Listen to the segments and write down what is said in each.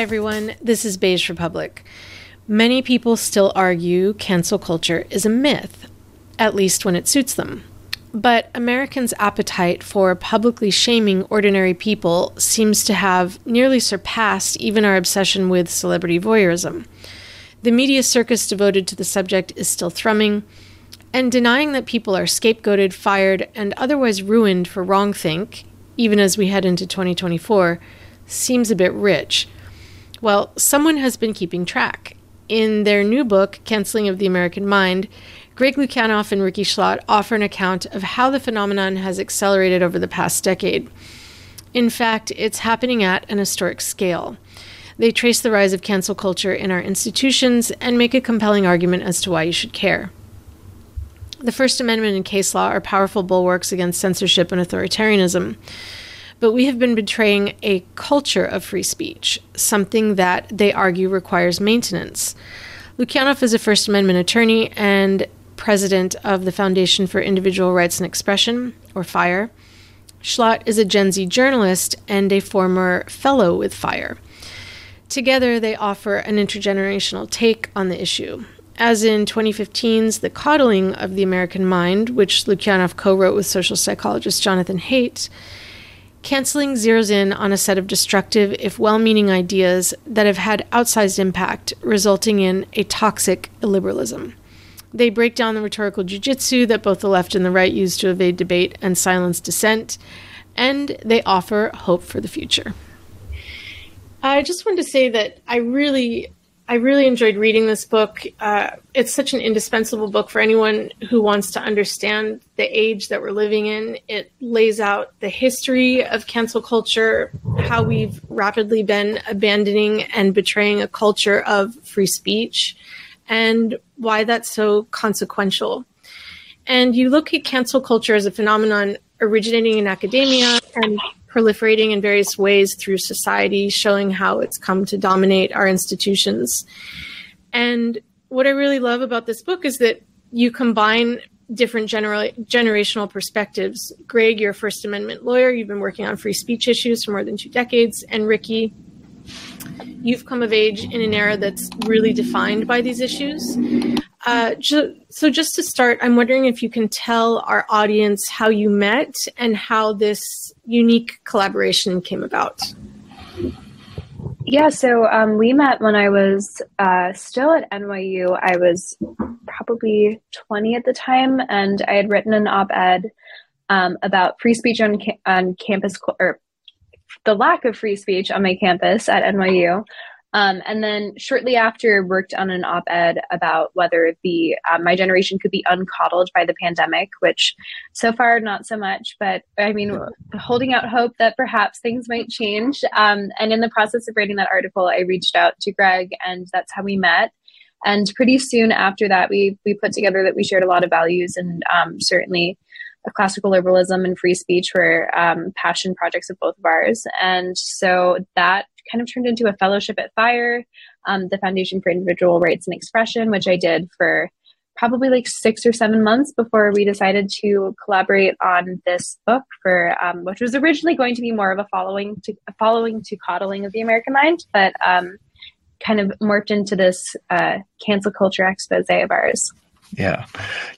Hi, everyone. This is Beige Republic. Many people still argue cancel culture is a myth, at least when it suits them. But Americans' appetite for publicly shaming ordinary people seems to have nearly surpassed even our obsession with celebrity voyeurism. The media circus devoted to the subject is still thrumming, and denying that people are scapegoated, fired, and otherwise ruined for wrongthink, even as we head into 2024, seems a bit rich. Well, someone has been keeping track. In their new book, Canceling of the American Mind, Greg Lukianoff and Rikki Schlott offer an account of how the phenomenon has accelerated over the past decade. In fact, it's happening at an historic scale. They trace the rise of cancel culture in our institutions and make a compelling argument as to why you should care. The First Amendment and case law are powerful bulwarks against censorship and authoritarianism. But we have been betraying a culture of free speech, something that they argue requires maintenance. Lukianoff is a First Amendment attorney and president of the Foundation for Individual Rights and Expression, or FIRE. Schlott is a Gen Z journalist and a former fellow with FIRE. Together, they offer an intergenerational take on the issue. As in 2015's The Coddling of the American Mind, which Lukianoff co wrote with social psychologist Jonathan Haidt, canceling zeroes in on a set of destructive, if well meaning ideas that have had outsized impact, resulting in a toxic illiberalism. They break down the rhetorical jujitsu that both the left and the right use to evade debate and silence dissent, and they offer hope for the future. I just wanted to say that I really, I really enjoyed reading this book. Uh, it's such an indispensable book for anyone who wants to understand the age that we're living in. It lays out the history of cancel culture, how we've rapidly been abandoning and betraying a culture of free speech and why that's so consequential. And you look at cancel culture as a phenomenon originating in academia and proliferating in various ways through society, showing how it's come to dominate our institutions. And what I really love about this book is that you combine different genera- generational perspectives. Greg, you're a First Amendment lawyer. You've been working on free speech issues for more than two decades. And Rikki, you've come of age in an era that's really defined by these issues. Uh, ju- so, just to start, I'm wondering if you can tell our audience how you met and how this unique collaboration came about. Yeah, so um, we met when I was uh, still at NYU. I was probably 20 at the time, and I had written an op ed um, about free speech on, ca- on campus, or the lack of free speech on my campus at NYU. Um, and then shortly after, worked on an op-ed about whether the uh, my generation could be uncoddled by the pandemic, which so far not so much. But I mean, holding out hope that perhaps things might change. Um, and in the process of writing that article, I reached out to Greg, and that's how we met. And pretty soon after that, we we put together that we shared a lot of values, and um, certainly classical liberalism and free speech were um, passion projects of both of ours. And so that kind of turned into a fellowship at FIRE, um, the Foundation for Individual Rights and Expression, which I did for probably like six or seven months before we decided to collaborate on this book for um, which was originally going to be more of a following to a following to coddling of the American mind, but um, kind of morphed into this uh, cancel culture expose of ours. Yeah,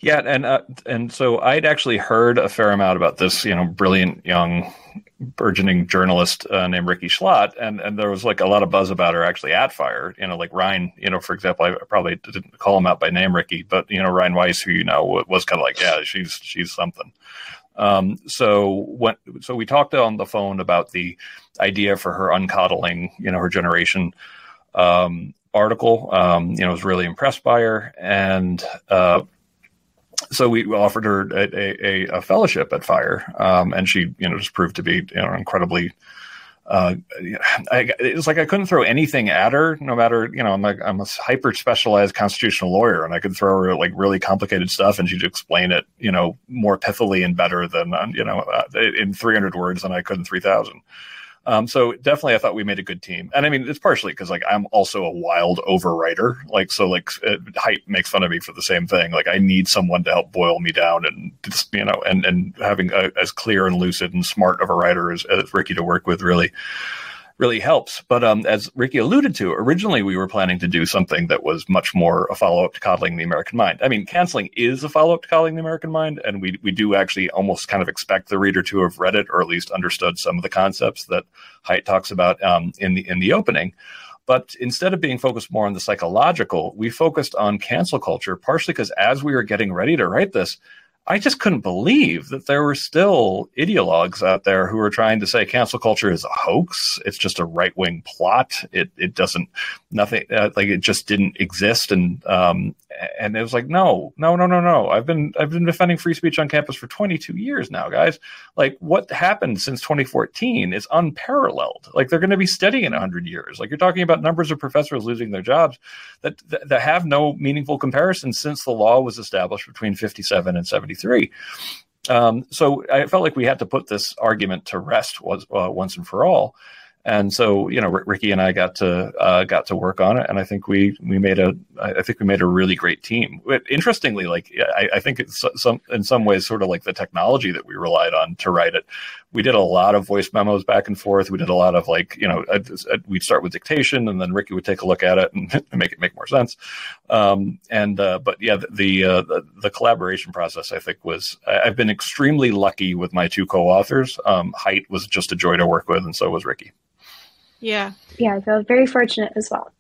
yeah, and uh, and so I'd actually heard a fair amount about this, you know, brilliant young burgeoning journalist uh, named Rikki Schlott, and and there was like a lot of buzz about her actually at Fire. You know, like Ryan, you know, for example, I probably didn't call him out by name, Rikki, but you know, Ryne Weiss, who you know was kind of like, yeah, she's she's something. Um, so when so we talked on the phone about the idea for her uncoddling, you know, her generation. Um, article. Um, you know, was really impressed by her, and uh, so we offered her a, a, a fellowship at Fire, um, and she, you know, just proved to be you know incredibly. Uh, it's like I couldn't throw anything at her, no matter you know. I'm like I'm a hyper specialized constitutional lawyer, and I could throw her like really complicated stuff, and she'd explain it, you know, more pithily and better than you know uh, in 300 words than I could in 3,000. Um, so definitely, I thought we made a good team. And I mean, it's partially because like I'm also a wild overwriter. Like so, like it, Haidt makes fun of me for the same thing. Like I need someone to help boil me down, and you know, and and having a, as clear and lucid and smart of a writer as, as Rikki to work with really really helps. But um, as Rikki alluded to, originally we were planning to do something that was much more a follow up to Coddling the American Mind. I mean, canceling is a follow up to Coddling the American Mind, and we we do actually almost kind of expect the reader to have read it or at least understood some of the concepts that Haidt talks about um, in the in the opening. But instead of being focused more on the psychological, we focused on cancel culture, partially because as we were getting ready to write this, I just couldn't believe that there were still ideologues out there who were trying to say cancel culture is a hoax. It's just a right wing plot. It it doesn't nothing uh, like it just didn't exist. And um and it was like no no no no no. I've been I've been defending free speech on campus for 22 years now, guys. Like what happened since 2014 is unparalleled. Like they're going to be steady in 100 years. Like you're talking about numbers of professors losing their jobs that that, that have no meaningful comparison since the law was established between 57 and 70 um, so I felt like we had to put this argument to rest was, uh, once and for all. And so, you know, R- Rikki and I got to uh, got to work on it, and I think we we made a I think we made a really great team. Interestingly, like I, I think it's some in some ways sort of like the technology that we relied on to write it we did a lot of voice memos back and forth. We did a lot of like, you know, we'd start with dictation and then Rikki would take a look at it and, make it make more sense. Um, and, uh, but yeah, the, uh, the, the, collaboration process, I think was, I've been extremely lucky with my two co-authors. Um, Haidt was just a joy to work with and so was Rikki. Yeah. Yeah, I feel very fortunate as well.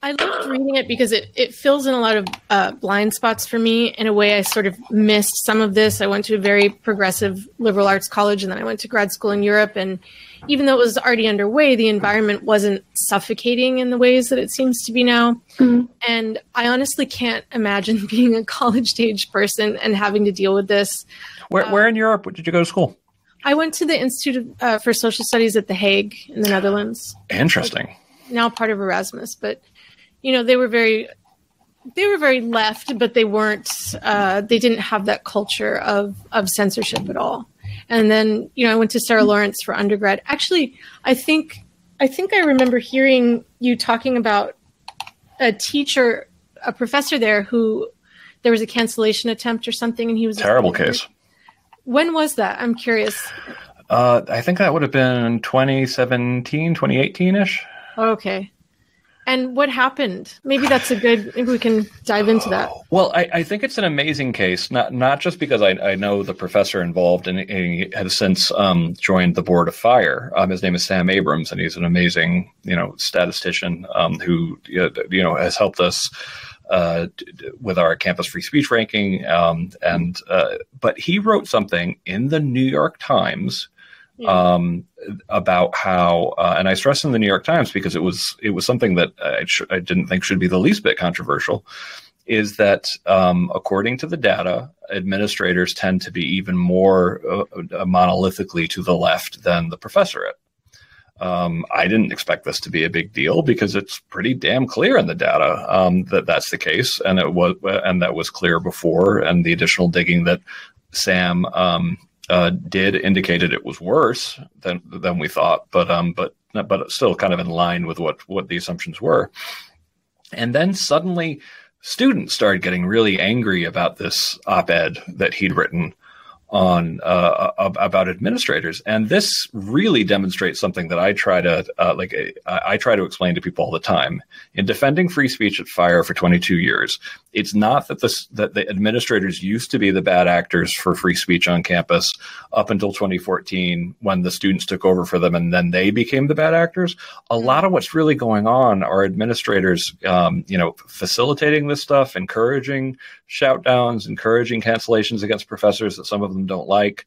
I loved reading it because it, it fills in a lot of uh, blind spots for me. In a way, I sort of missed some of this. I went to a very progressive liberal arts college and then I went to grad school in Europe. And even though it was already underway, the environment wasn't suffocating in the ways that it seems to be now. Mm-hmm. And I honestly can't imagine being a college age person and having to deal with this. Where, uh, where in Europe did you go to school? I went to the Institute uh, for Social Studies at The Hague in the Netherlands. Interesting. Now part of Erasmus, but you know, they were very they were very left, but they weren't. Uh, they didn't have that culture of of censorship at all. And then, you know, I went to Sarah Lawrence for undergrad. Actually, I think I think I remember hearing you talking about a teacher, a professor there who there was a cancellation attempt or something, and he was terrible case. When was that? I'm curious. Uh, I think that would have been 2017, 2018 ish. Okay. And what happened? Maybe that's a good. Maybe we can dive into that. Well, I, I think it's an amazing case, not not just because I, I know the professor involved and, he has since um, joined the board of Fire. Um, his name is Sam Abrams, and he's an amazing you know statistician um, who you know has helped us. Uh, with our campus free speech ranking, um, and uh, but he wrote something in the New York Times um, about how, uh, and I stress in the New York Times because it was it was something that I, sh- I didn't think should be the least bit controversial, is that um, according to the data, administrators tend to be even more uh, uh, monolithically to the left than the professorate. Um, I didn't expect this to be a big deal because it's pretty damn clear in the data um, that that's the case, and it was, and that was clear before. And the additional digging that Sam um, uh, did indicated it was worse than than we thought, but um, but but still kind of in line with what what the assumptions were. And then suddenly, students started getting really angry about this op-ed that he'd written on uh, about administrators, and this really demonstrates something that I try to uh, like. I, I, try to explain to people all the time. In defending free speech at Fire for 22 years, it's not that the that the administrators used to be the bad actors for free speech on campus up until 2014 when the students took over for them, and then they became the bad actors. A mm-hmm. lot of what's really going on are administrators, um, you know, facilitating this stuff, encouraging shout downs, encouraging cancellations against professors that some of them don't like.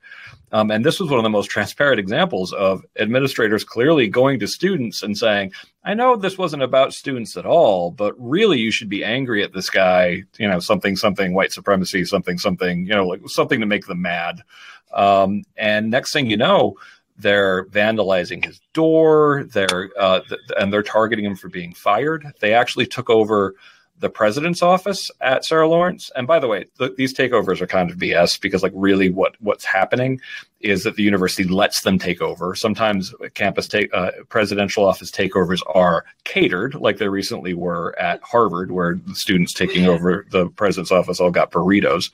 Um, and this was one of the most transparent examples of administrators clearly going to students and saying, I know this wasn't about students at all, but really you should be angry at this guy, you know, something, something, white supremacy, something, something, you know, like something to make them mad. Um, and next thing you know, they're vandalizing his door. They're uh, th- and they're targeting him for being fired. They actually took over the president's office at Sarah Lawrence. And by the way, th- these takeovers are kind of BS because like really what what's happening is that the university lets them take over. Sometimes campus take uh, presidential office takeovers are catered, like they recently were at Harvard, where the students taking over the president's office all got burritos.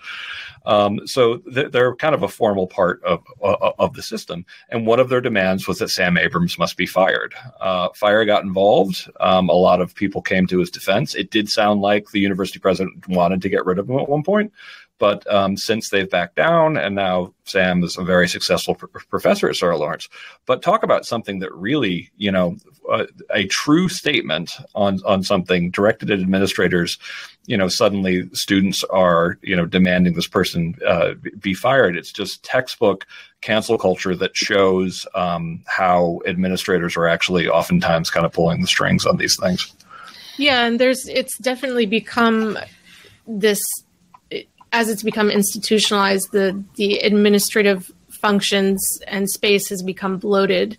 Um, so th- they're kind of a formal part of uh, of the system. And one of their demands was that Sam Abrams must be fired. Uh, fire got involved. Um, a lot of people came to his defense. It did sound like the university president wanted to get rid of him at one point. But um, since they've backed down, and now Sam is a very successful pr- professor at Sarah Lawrence. But talk about something that really, you know, uh, a true statement on on something directed at administrators. You know, suddenly students are you know demanding this person uh, be fired. It's just textbook cancel culture that shows um, how administrators are actually oftentimes kind of pulling the strings on these things. Yeah, and there's it's definitely become this as it's become institutionalized, the the administrative functions and space has become bloated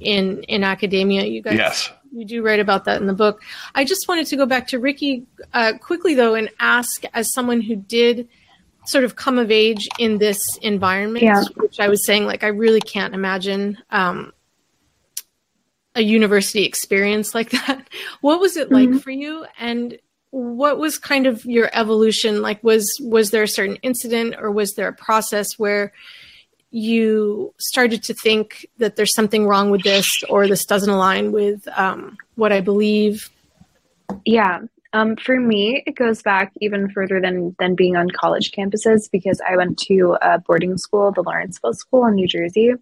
in in academia. You guys, yes. you do write about that in the book. I just wanted to go back to Rikki uh, quickly though and ask, as someone who did sort of come of age in this environment, yeah. which I was saying, like I really can't imagine. Um, a university experience like that. What was it like mm-hmm. for you? And what was kind of your evolution? Like was was there a certain incident or was there a process where you started to think that there's something wrong with this or this doesn't align with um, what i believe? Yeah. Um, for me it goes back even further than than being on college campuses because i went to a boarding school the lawrenceville school in new jersey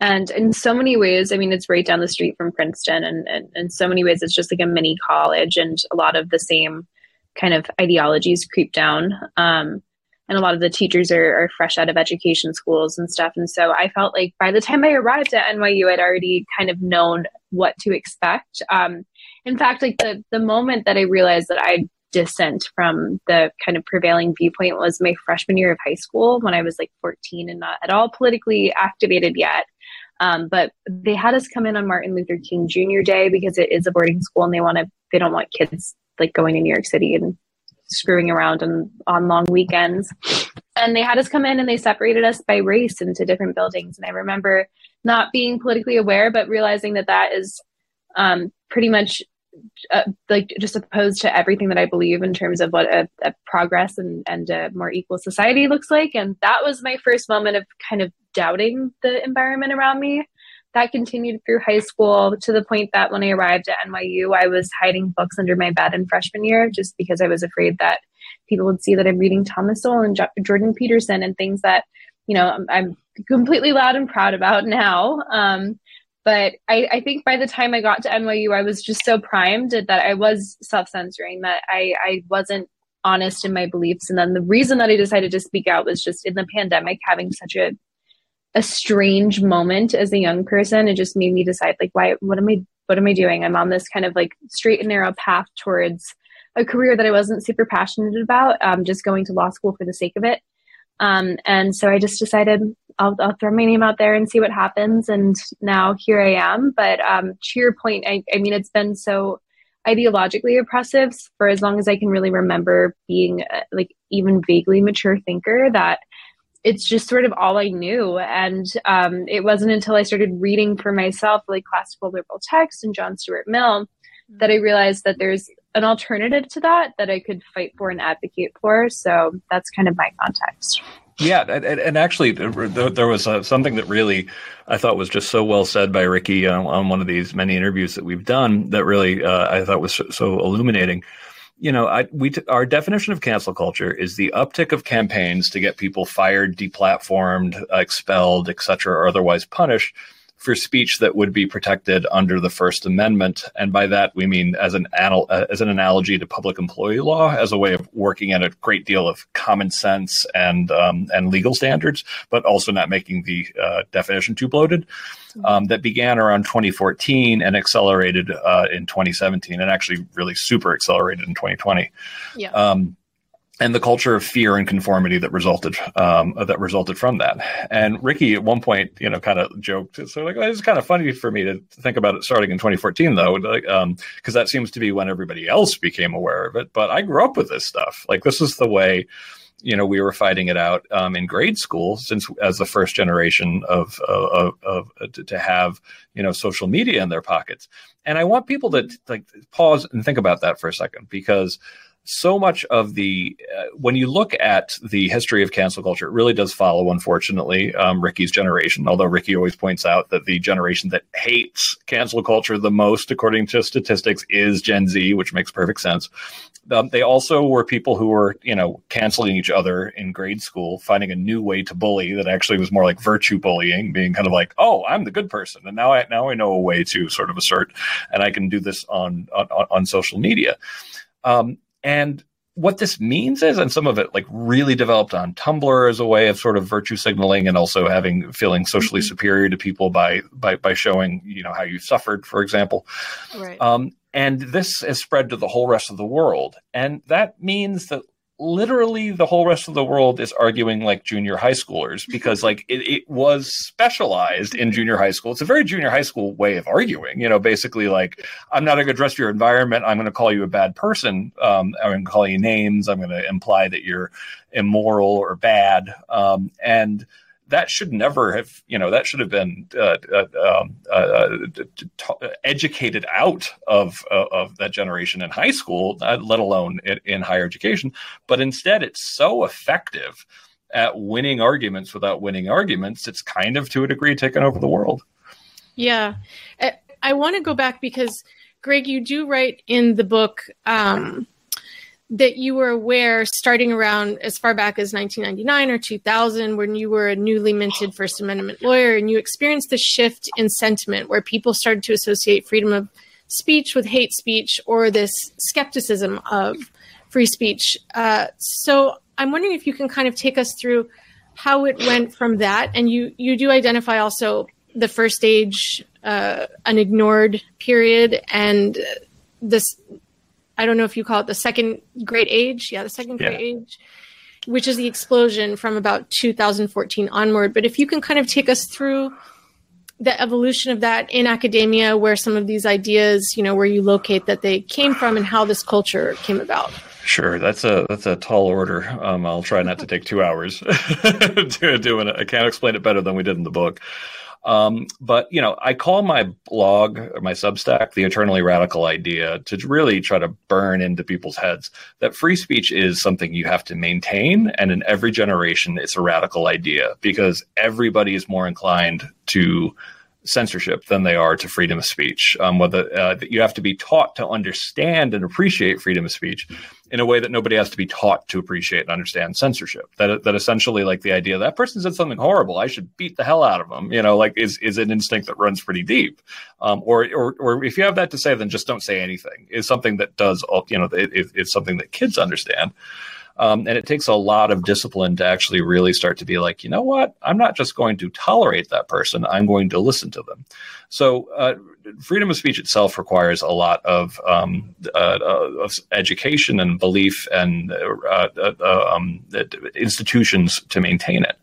and in so many ways, I mean, it's right down the street from Princeton, and, and in so many ways, it's just like a mini college, and a lot of the same kind of ideologies creep down. Um, and a lot of the teachers are, are, fresh out of education schools and stuff. And so I felt like by the time I arrived at NYU, I'd already kind of known what to expect. Um, in fact, like the the moment that I realized that I dissent from the kind of prevailing viewpoint was my freshman year of high school when I was like 14 and not at all politically activated yet. Um, but they had us come in on Martin Luther King Jr. Day because it is a boarding school and they want to, they don't want kids like going to New York City and screwing around on, on long weekends. And they had us come in and they separated us by race into different buildings. And I remember not being politically aware, but realizing that that is um, pretty much uh, like just opposed to everything that I believe in terms of what a, a, progress and, and a more equal society looks like. And that was my first moment of kind of doubting the environment around me. That continued through high school to the point that when I arrived at NYU, I was hiding books under my bed in freshman year just because I was afraid that people would see that I'm reading Thomas Sowell and Jordan Peterson and things that, you know, I'm, I'm completely loud and proud about now. Um, but I, I, think by the time I got to NYU, I was just so primed that I was self censoring, that I, I wasn't honest in my beliefs. And then the reason that I decided to speak out was just in the pandemic, having such a a strange moment as a young person. It just made me decide, like, why? What am I? What am I doing? I'm on this kind of like straight and narrow path towards a career that I wasn't super passionate about. Um, just going to law school for the sake of it. Um, and so I just decided I'll, I'll, throw my name out there and see what happens. And now here I am. But um, to your point, I, I, mean, it's been so ideologically oppressive for as long as I can really remember being uh, like even vaguely mature thinker that it's just sort of all I knew. And um, it wasn't until I started reading for myself, like classical liberal texts and John Stuart Mill, that I realized that there's an alternative to that that I could fight for and advocate for. So that's kind of my context. Yeah, and, and actually, there was uh, something that really I thought was just so well said by Rikki on, on one of these many interviews that we've done that really uh, I thought was so, illuminating. You know, I, we our definition of cancel culture is the uptick of campaigns to get people fired, deplatformed, expelled, etc., or otherwise punished for speech that would be protected under the First Amendment, and by that we mean as an anal- uh, as an analogy to public employee law, as a way of working at a great deal of common sense and um, and legal standards, but also not making the uh, definition too bloated. Um, that began around 2014 and accelerated uh, in 2017, and actually really super accelerated in 2020. Yeah. Um, and the culture of fear and conformity that resulted um, that resulted from that. And Rikki at one point, you know, kind of joked, so like it's kind of funny for me to think about it starting in 2014 though, like because um, that seems to be when everybody else became aware of it. But I grew up with this stuff. Like this is the way you know, we were fighting it out um, in grade school since as the first generation of, of, of, of, to have, you know, social media in their pockets. And I want people to like pause and think about that for a second because so much of the uh, when you look at the history of cancel culture, it really does follow, unfortunately, um, Rikki's generation. Although Rikki always points out that the generation that hates cancel culture the most, according to statistics, is Gen Z, which makes perfect sense. Um, they also were people who were, you know, canceling each other in grade school, finding a new way to bully that actually was more like virtue bullying, being kind of like, "Oh, I'm the good person," and now I now I know a way to sort of assert, and I can do this on on, on social media. Um, and what this means is, and some of it like really developed on Tumblr as a way of sort of virtue signaling and also having feeling socially mm-hmm. superior to people by by by showing you know how you suffered, for example. Right. Um, and this has spread to the whole rest of the world, and that means that literally the whole rest of the world is arguing like junior high schoolers because like it, it, was specialized in junior high school. It's a very junior high school way of arguing you know basically like i'm not going to address your environment. I'm going to call you a bad person. Um, i'm going to call you names. I'm going to imply that you're immoral or bad. Um, and that should never have, you know, that should have been uh, uh, um, uh, uh t- educated out of uh, of that generation in high school, uh, let alone in, in, higher education. But instead, it's so effective at winning arguments without winning arguments. It's kind of to a degree taken over the world. Yeah, I want to go back because Greg, you do write in the book. Um, that you were aware starting around as far back as 1999 or 2000 when you were a newly minted First Amendment lawyer and you experienced the shift in sentiment where people started to associate freedom of speech with hate speech or this skepticism of free speech. Uh, so I'm wondering if you can kind of take us through how it went from that. And you, you do identify also the first age, uh, an ignored period and this I don't know if you call it the second great age. Yeah, the second great yeah. age, which is the explosion from about 2014 onward. But if you can kind of take us through the evolution of that in academia, where some of these ideas, you know, where you locate that they came from and how this culture came about. Sure, that's a that's a tall order. Um, I'll try not to take two hours to do it. I can't explain it better than we did in the book. Um, but you know, I call my blog or my Substack the eternally radical idea to really try to burn into people's heads that free speech is something you have to maintain, and in every generation, it's a radical idea because everybody is more inclined to censorship than they are to freedom of speech. Um, whether uh, you have to be taught to understand and appreciate freedom of speech in a way that nobody has to be taught to appreciate and understand censorship. That that essentially like the idea that person said something horrible, I should beat the hell out of them. You know, like is is an instinct that runs pretty deep. Um, or or or if you have that to say, then just don't say anything. Is something that does you know it, it, it's something that kids understand. Um, and it takes a lot of discipline to actually really start to be like, you know what? I'm not just going to tolerate that person. I'm going to listen to them. So, uh, freedom of speech itself requires a lot of, um, uh, uh of education and belief and uh, uh, um, institutions to maintain it.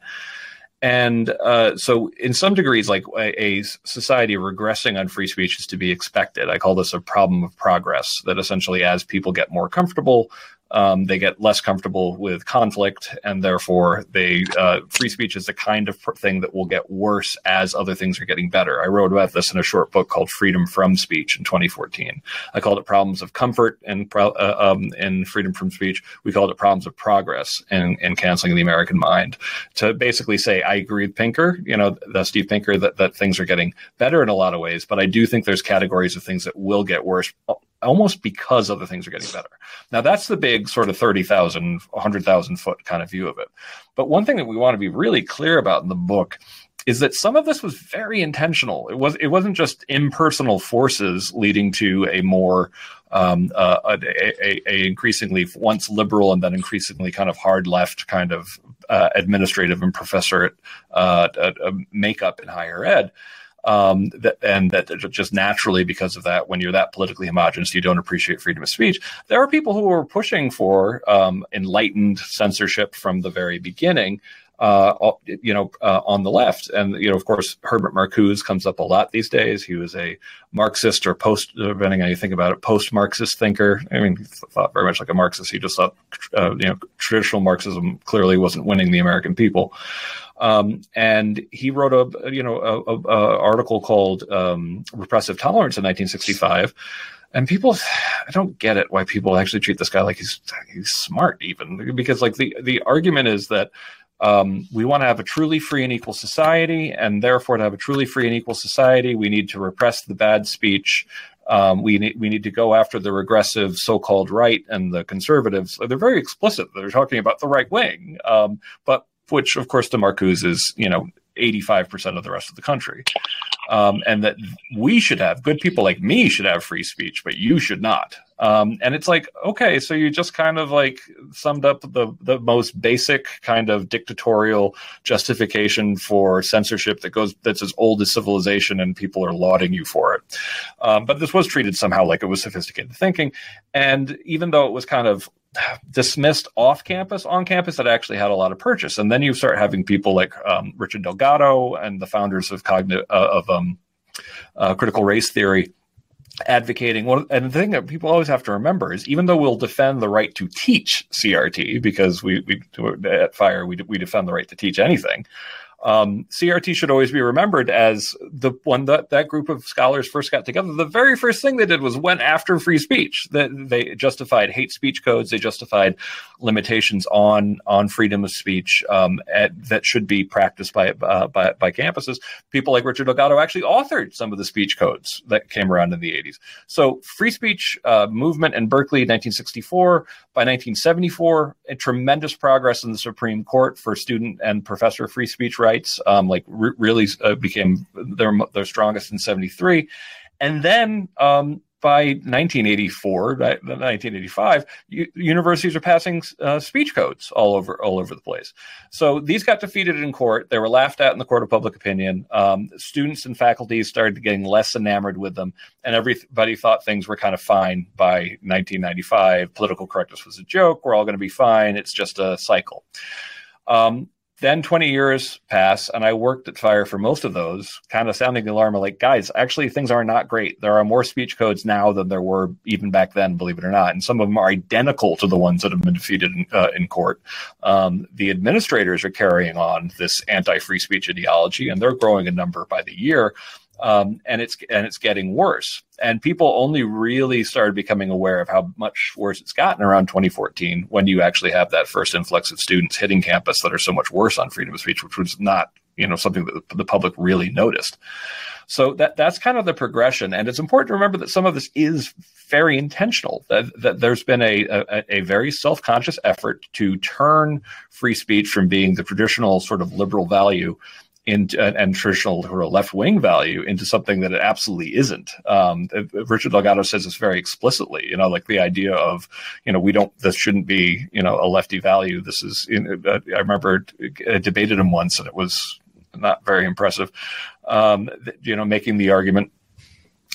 And uh, so, in some degrees, like a, a, society regressing on free speech is to be expected. I call this a problem of progress. That essentially, as people get more comfortable um, they get less comfortable with conflict, and therefore, they uh, free speech is the kind of thing that will get worse as other things are getting better. I wrote about this in a short book called "Freedom from Speech" in 2014. I called it "Problems of Comfort" and uh, um, "Freedom from Speech." We called it "Problems of Progress" in canceling the American mind. To basically say, I agree with Pinker, you know, the Steve Pinker, that that things are getting better in a lot of ways, but I do think there's categories of things that will get worse almost because other things are getting better. Now, that's the big sort of 30,000, 100,000 foot kind of view of it. But one thing that we want to be really clear about in the book is that some of this was very intentional. It was it wasn't just impersonal forces leading to a more um, uh, a, a, a, increasingly once liberal and then increasingly kind of hard left kind of uh, administrative and professor uh, uh makeup in higher ed um, that, and that just naturally because of that, when you're that politically homogenous, you don't appreciate freedom of speech. There are people who are pushing for um, enlightened censorship from the very beginning. uh, you know, uh, on the left. And, you know, of course, Herbert Marcuse comes up a lot these days. He was a Marxist or post, depending on how you think about it, post Marxist thinker. I mean, he thought very much like a Marxist. He just thought, uh, you know, traditional Marxism clearly wasn't winning the American people. Um, and he wrote a, you know, a, a, a article called um, Repressive Tolerance in 1965 and people i don't get it why people actually treat this guy like he's he's smart even because like the the argument is that um, we want to have a truly free and equal society, and therefore, to have a truly free and equal society, we need to repress the bad speech. Um, we need we need to go after the regressive so-called right and the conservatives. They're very explicit. They're talking about the right wing, um, but which, of course, to Marcuse is you know 85% of the rest of the country. Um, and that we should have good people like me should have free speech, but you should not. Um, and it's like, okay, so you just kind of like summed up the, the most basic kind of dictatorial justification for censorship that goes, that's as old as civilization and people are lauding you for it. Um, but this was treated somehow like it was sophisticated thinking. And even though it was kind of dismissed off campus, on campus, that actually had a lot of purchase. And then you start having people like um, Richard Delgado and the founders of uh, of um, uh, critical race theory advocating well and the thing that people always have to remember is even though we'll defend the right to teach crt because we, we at fire we, we defend the right to teach anything um, CRT should always be remembered as the one that that group of scholars first got together. The very first thing they did was went after free speech. That they justified hate speech codes. They justified limitations on on freedom of speech um, at, that should be practiced by, uh, by by campuses. People like Richard Delgado actually authored some of the speech codes that came around in the 80s. So free speech uh, movement in Berkeley, 1964. By 1974, a tremendous progress in the Supreme Court for student and professor free speech rights. Um, like re- really uh, became their their strongest in 73. And then um, by 1984, 1985, universities are passing uh, speech codes all over all over the place. So these got defeated in court. They were laughed at in the court of public opinion. Um, students and faculty started getting less enamored with them, and everybody thought things were kind of fine by 1995. Political correctness was a joke. We're all going to be fine. It's just a cycle. Um, then 20 years pass and i worked at fire for most of those kind of sounding the alarm like guys actually things are not great. There are more speech codes now than there were even back then believe it or not and some of them are identical to the ones that have been defeated in, uh, in court. Um, the administrators are carrying on this anti-free speech ideology and they're growing in number by the year um, and it's and it's getting worse. And people only really started becoming aware of how much worse it's gotten around 2014 when you actually have that first influx of students hitting campus that are so much worse on freedom of speech, which was not you know something that the public really noticed. So that that's kind of the progression, and it's important to remember that some of this is very intentional. That, that there's been a, a, a very self conscious effort to turn free speech from being the traditional sort of liberal value into, and traditional or a left wing value into something that it absolutely isn't. Um, Richard Delgado says this very explicitly. You know, like the idea of you know we don't this shouldn't be you know a lefty value. This is you uh, I remember I debated him once and it was not very impressive. Um, you know, making the argument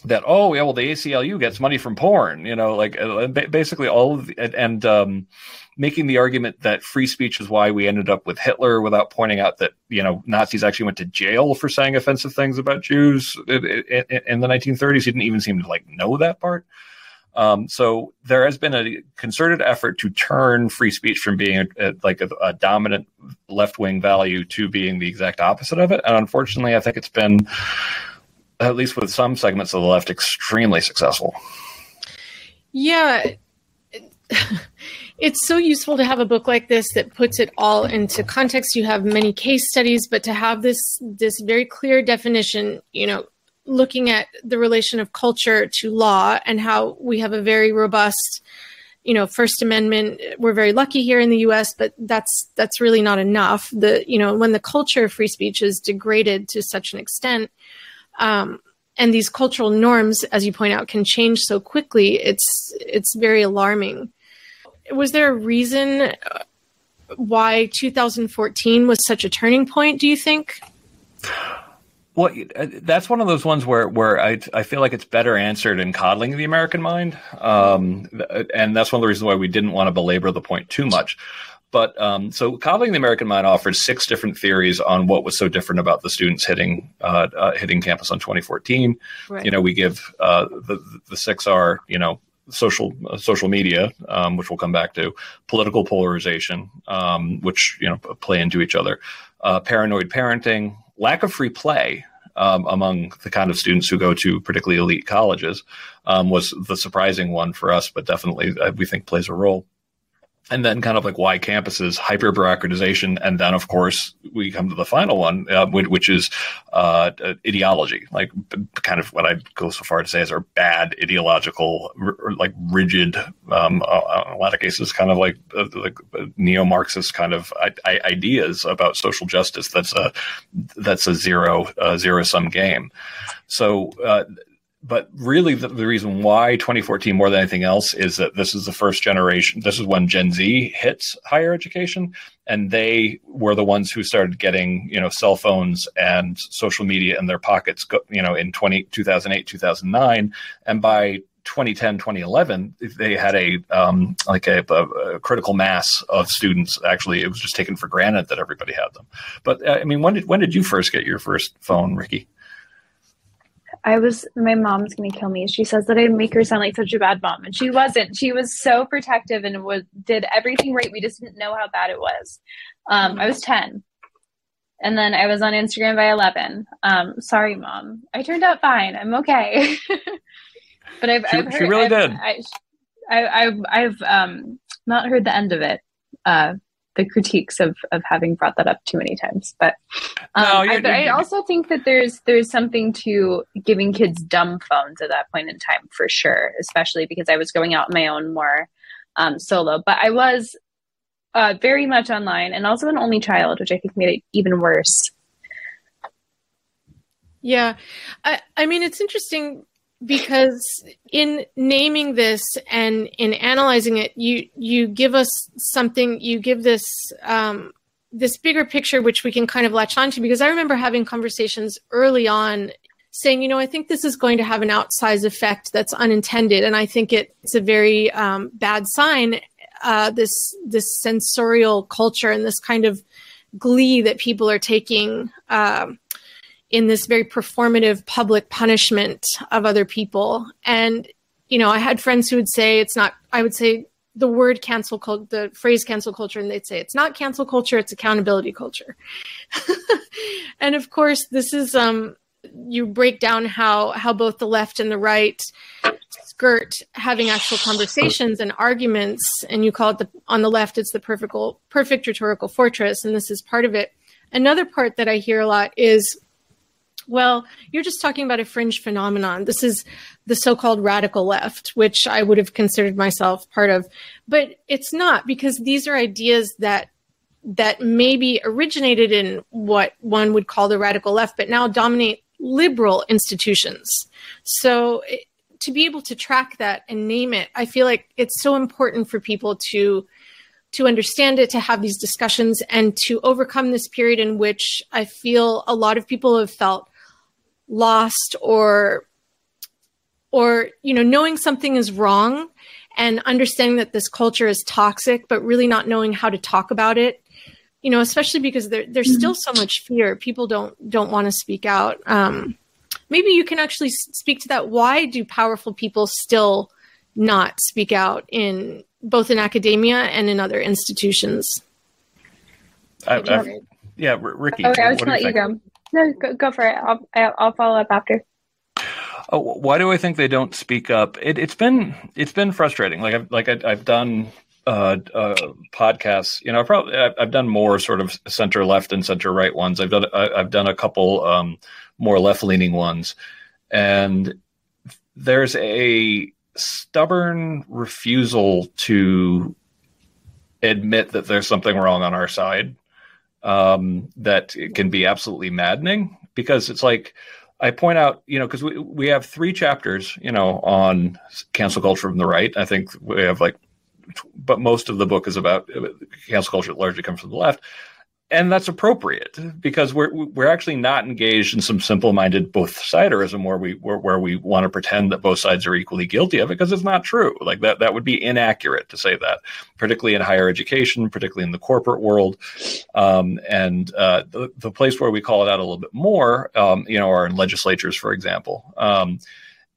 that oh yeah well the ACLU gets money from porn you know like uh, basically all of the, and um, making the argument that free speech is why we ended up with Hitler without pointing out that you know Nazis actually went to jail for saying offensive things about Jews in, in the 1930s. He didn't even seem to like know that part. Um, so there has been a concerted effort to turn free speech from being a, a, like a, a dominant left wing value to being the exact opposite of it. And unfortunately, I think it's been, at least with some segments of the left, extremely successful. Yeah. it's so useful to have a book like this that puts it all into context. You have many case studies but to have this this very clear definition you know looking at the relation of culture to law and how we have a very robust you know first amendment we're very lucky here in the US but that's that's really not enough. The you know when the culture of free speech is degraded to such an extent um, and these cultural norms as you point out can change so quickly it's it's very alarming was there a reason uh, why 2014 was such a turning point? Do you think? Well, uh, that's one of those ones where where I I feel like it's better answered in coddling the American mind, um, and that's one of the reasons why we didn't want to belabor the point too much. But um, so coddling the American mind offers six different theories on what was so different about the students hitting uh, uh, hitting campus on 2014. Right. You know, we give uh, the the six are you know social uh, social media, um, which we'll come back to, political polarization, um, which you know play into each other, uh, paranoid parenting, lack of free play. Um, among the kind of students who go to particularly elite colleges um, was the surprising one for us, but definitely uh, we think plays a role and then kind of like why campuses hyper bureaucratization and then of course we come to the final one uh, which is uh, ideology. Like kind of what i'd go so far to say is our bad ideological r- like rigid um, uh, in a lot of cases kind of like uh, like neo-marxist kind of I- ideas about social justice that's a that's a zero uh, zero sum game. So uh, but really the, the, reason why 2014 more than anything else is that this is the first generation this is when gen z hits higher education and they were the ones who started getting you know cell phones and social media in their pockets you know in 20, 2008 2009 and by 2010 2011 they had a um, like a, a, critical mass of students. Actually it was just taken for granted that everybody had them. But uh, i mean when did when did you first get your first phone rikki I was my mom's gonna kill me. She says that I make her sound like such a bad mom, and she wasn't. She was so protective and was did everything right. We just didn't know how bad it was. Um, I was ten, and then I was on Instagram by eleven. Um, sorry, mom. I turned out fine. I'm okay. but I've, she, I've heard, she really I've, did. I, I, I've I've um not heard the end of it. Uh, the critiques of of having brought that up too many times. But um, no, I, but I also think that there's there's something to giving kids dumb phones at that point in time for sure, especially because I was going out on my own more um, solo. But I was uh, very much online and also an only child, which I think made it even worse. Yeah, I, I mean it's interesting because in naming this and in analyzing it you you give us something you give this um, this bigger picture which we can kind of latch onto because i remember having conversations early on saying you know i think this is going to have an outsized effect that's unintended. And i think it, it's a very um, bad sign uh, this this sensorial culture and this kind of glee that people are taking um, in this very performative public punishment of other people. And, you know, I had friends who would say it's not, I would say the word cancel culture, the phrase cancel culture, and they'd say it's not cancel culture, it's accountability culture. and of course, this is, um, you break down how how both the left and the right skirt having actual conversations and arguments and you call it the on the left it's the perfect perfect rhetorical fortress and this is part of it another part that i hear a lot is well, you're just talking about a fringe phenomenon. This is the so called radical left, which I would have considered myself part of. But it's not because these are ideas that that maybe originated in what one would call the radical left, but now dominate liberal institutions. So it, to be able to track that and name it, I feel like it's so important for people to to understand it, to have these discussions, and to overcome this period in which I feel a lot of people have felt lost or or you know knowing something is wrong and understanding that this culture is toxic but really not knowing how to talk about it you know especially because there, there's mm-hmm. still so much fear. People don't don't want to speak out. Um, maybe you can actually speak to that. Why do powerful people still not speak out in both in academia and in other institutions? I, I, yeah rikki okay i was gonna let you go no, go, go for it. I'll I'll follow up after. Oh, why do I think they don't speak up? It, has been it's been frustrating. Like I've like I, have done uh, uh, podcasts. You know, I've probably I've done more sort of center left and center right ones. I've done I, have done a couple um, more left leaning ones, and there's a stubborn refusal to admit that there's something wrong on our side um, that can be absolutely maddening because it's like I point out, you know, because we we have three chapters, you know, on cancel culture from the right. I think we have like, but most of the book is about cancel culture largely comes from the left. And that's appropriate because we're we're actually not engaged in some simple-minded both siderism where we where, where we want to pretend that both sides are equally guilty of it because it's not true. Like that that would be inaccurate to say that, particularly in higher education, particularly in the corporate world, um, and uh, the the place where we call it out a little bit more, um, you know, are in legislatures, for example. Um,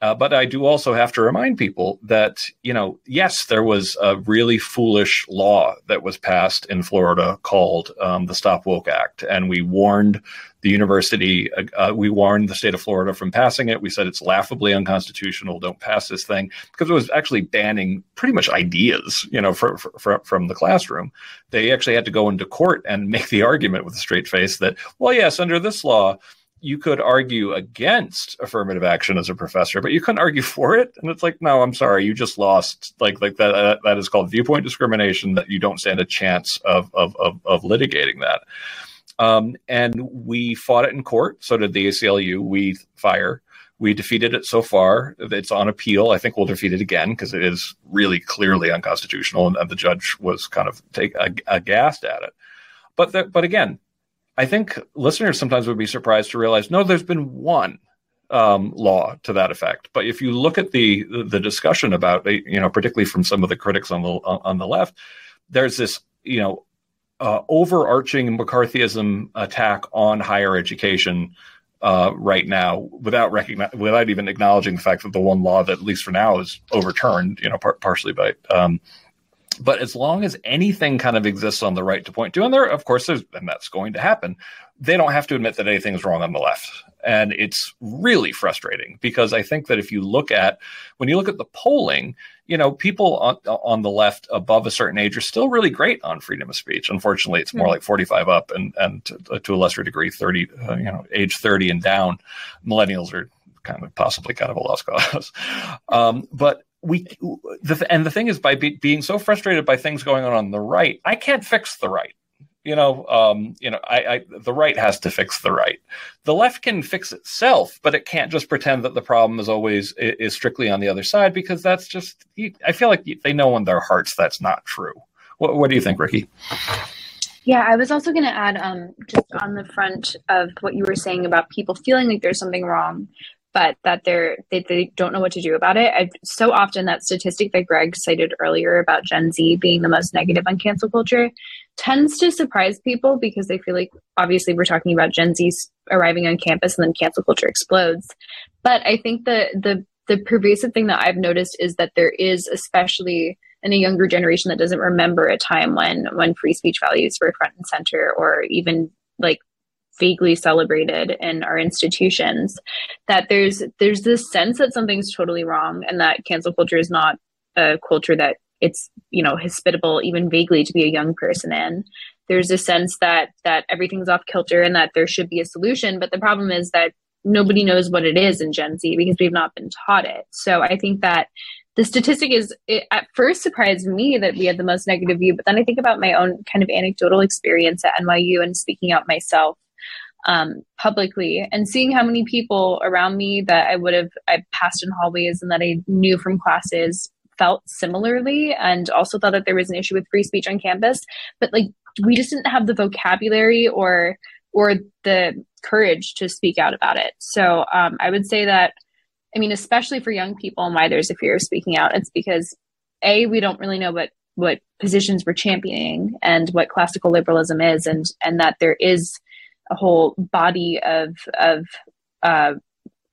uh, but I do also have to remind people that, you know, yes, there was a really foolish law that was passed in Florida called um, the Stop Woke Act. And we warned the university, uh, uh, we warned the state of Florida from passing it. We said it's laughably unconstitutional. Don't pass this thing because it was actually banning pretty much ideas, you know, for, for, from the classroom. They actually had to go into court and make the argument with a straight face that, well, yes, under this law, you could argue against affirmative action as a professor, but you couldn't argue for it. And it's like, no, I'm sorry, you just lost. Like, like that, uh, that is called viewpoint discrimination. That you don't stand a chance of of of, of litigating that. Um, and we fought it in court. So did the ACLU. We FIRE. We defeated it so far. It's on appeal. I think we'll defeat it again because it is really clearly unconstitutional, and, and the judge was kind of take aghast at it. But the, but again, I think listeners sometimes would be surprised to realize no, there's been one um, law to that effect. But if you look at the the discussion about you know, particularly from some of the critics on the on the left, there's this you know uh, overarching McCarthyism attack on higher education uh, right now without recognize without even acknowledging the fact that the one law that at least for now is overturned, you know, par- partially by um, but as long as anything kind of exists on the right to point to, and there, of course, there's, and that's going to happen, they don't have to admit that anything's wrong on the left. And it's really frustrating because I think that if you look at, when you look at the polling, you know, people on, on the left above a certain age are still really great on freedom of speech. Unfortunately, it's more mm-hmm. like 45 up and, and to, to a lesser degree, 30, uh, you know, age 30 and down. Millennials are kind of possibly kind of a lost cause. Um, but we the, and the thing is by be, being so frustrated by things going on on the right i can't fix the right. You know um, you know I, I, the right has to fix the right. The left can fix itself but it can't just pretend that the problem is always is strictly on the other side because that's just i feel like they know in their hearts that's not true. What, what do you think Rikki? Yeah, I was also going to add, um, just on the front of what you were saying about people feeling like there's something wrong but that they're they, they don't know what to do about it. I've, so often that statistic that Greg cited earlier about Gen Z being the most negative on cancel culture tends to surprise people because they feel like obviously we're talking about Gen Z arriving on campus and then cancel culture explodes. But I think the the the pervasive thing that I've noticed is that there is especially in a younger generation that doesn't remember a time when when free speech values were front and center or even like vaguely celebrated in our institutions that there's there's this sense that something's totally wrong and that cancel culture is not a culture that it's you know hospitable even vaguely to be a young person in. There's a sense that that everything's off kilter and that there should be a solution but the problem is that nobody knows what it is in gen z because we've not been taught it. So i think that the statistic is it at first surprised me that we had the most negative view but then i think about my own kind of anecdotal experience at nyu and speaking out myself um, publicly and seeing how many people around me that I would have I passed in hallways and that I knew from classes felt similarly and also thought that there was an issue with free speech on campus. But like we just didn't have the vocabulary or or the courage to speak out about it. So um, i would say that i mean especially for young people and why there's a fear of speaking out it's because a we don't really know what what positions we're championing and what classical liberalism is and and that there is a whole body of of uh,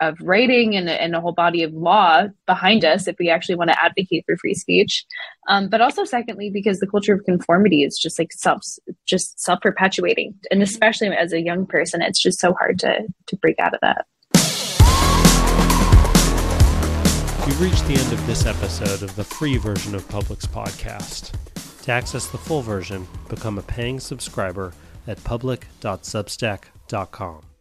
of writing and, and a whole body of law behind us if we actually want to advocate for free speech. Um, but also secondly because the culture of conformity is just like self just self perpetuating and especially as a young person it's just so hard to to break out of that. We've reached the end of this episode of the free version of Public's podcast. To access the full version, become a paying subscriber at public.substack.com.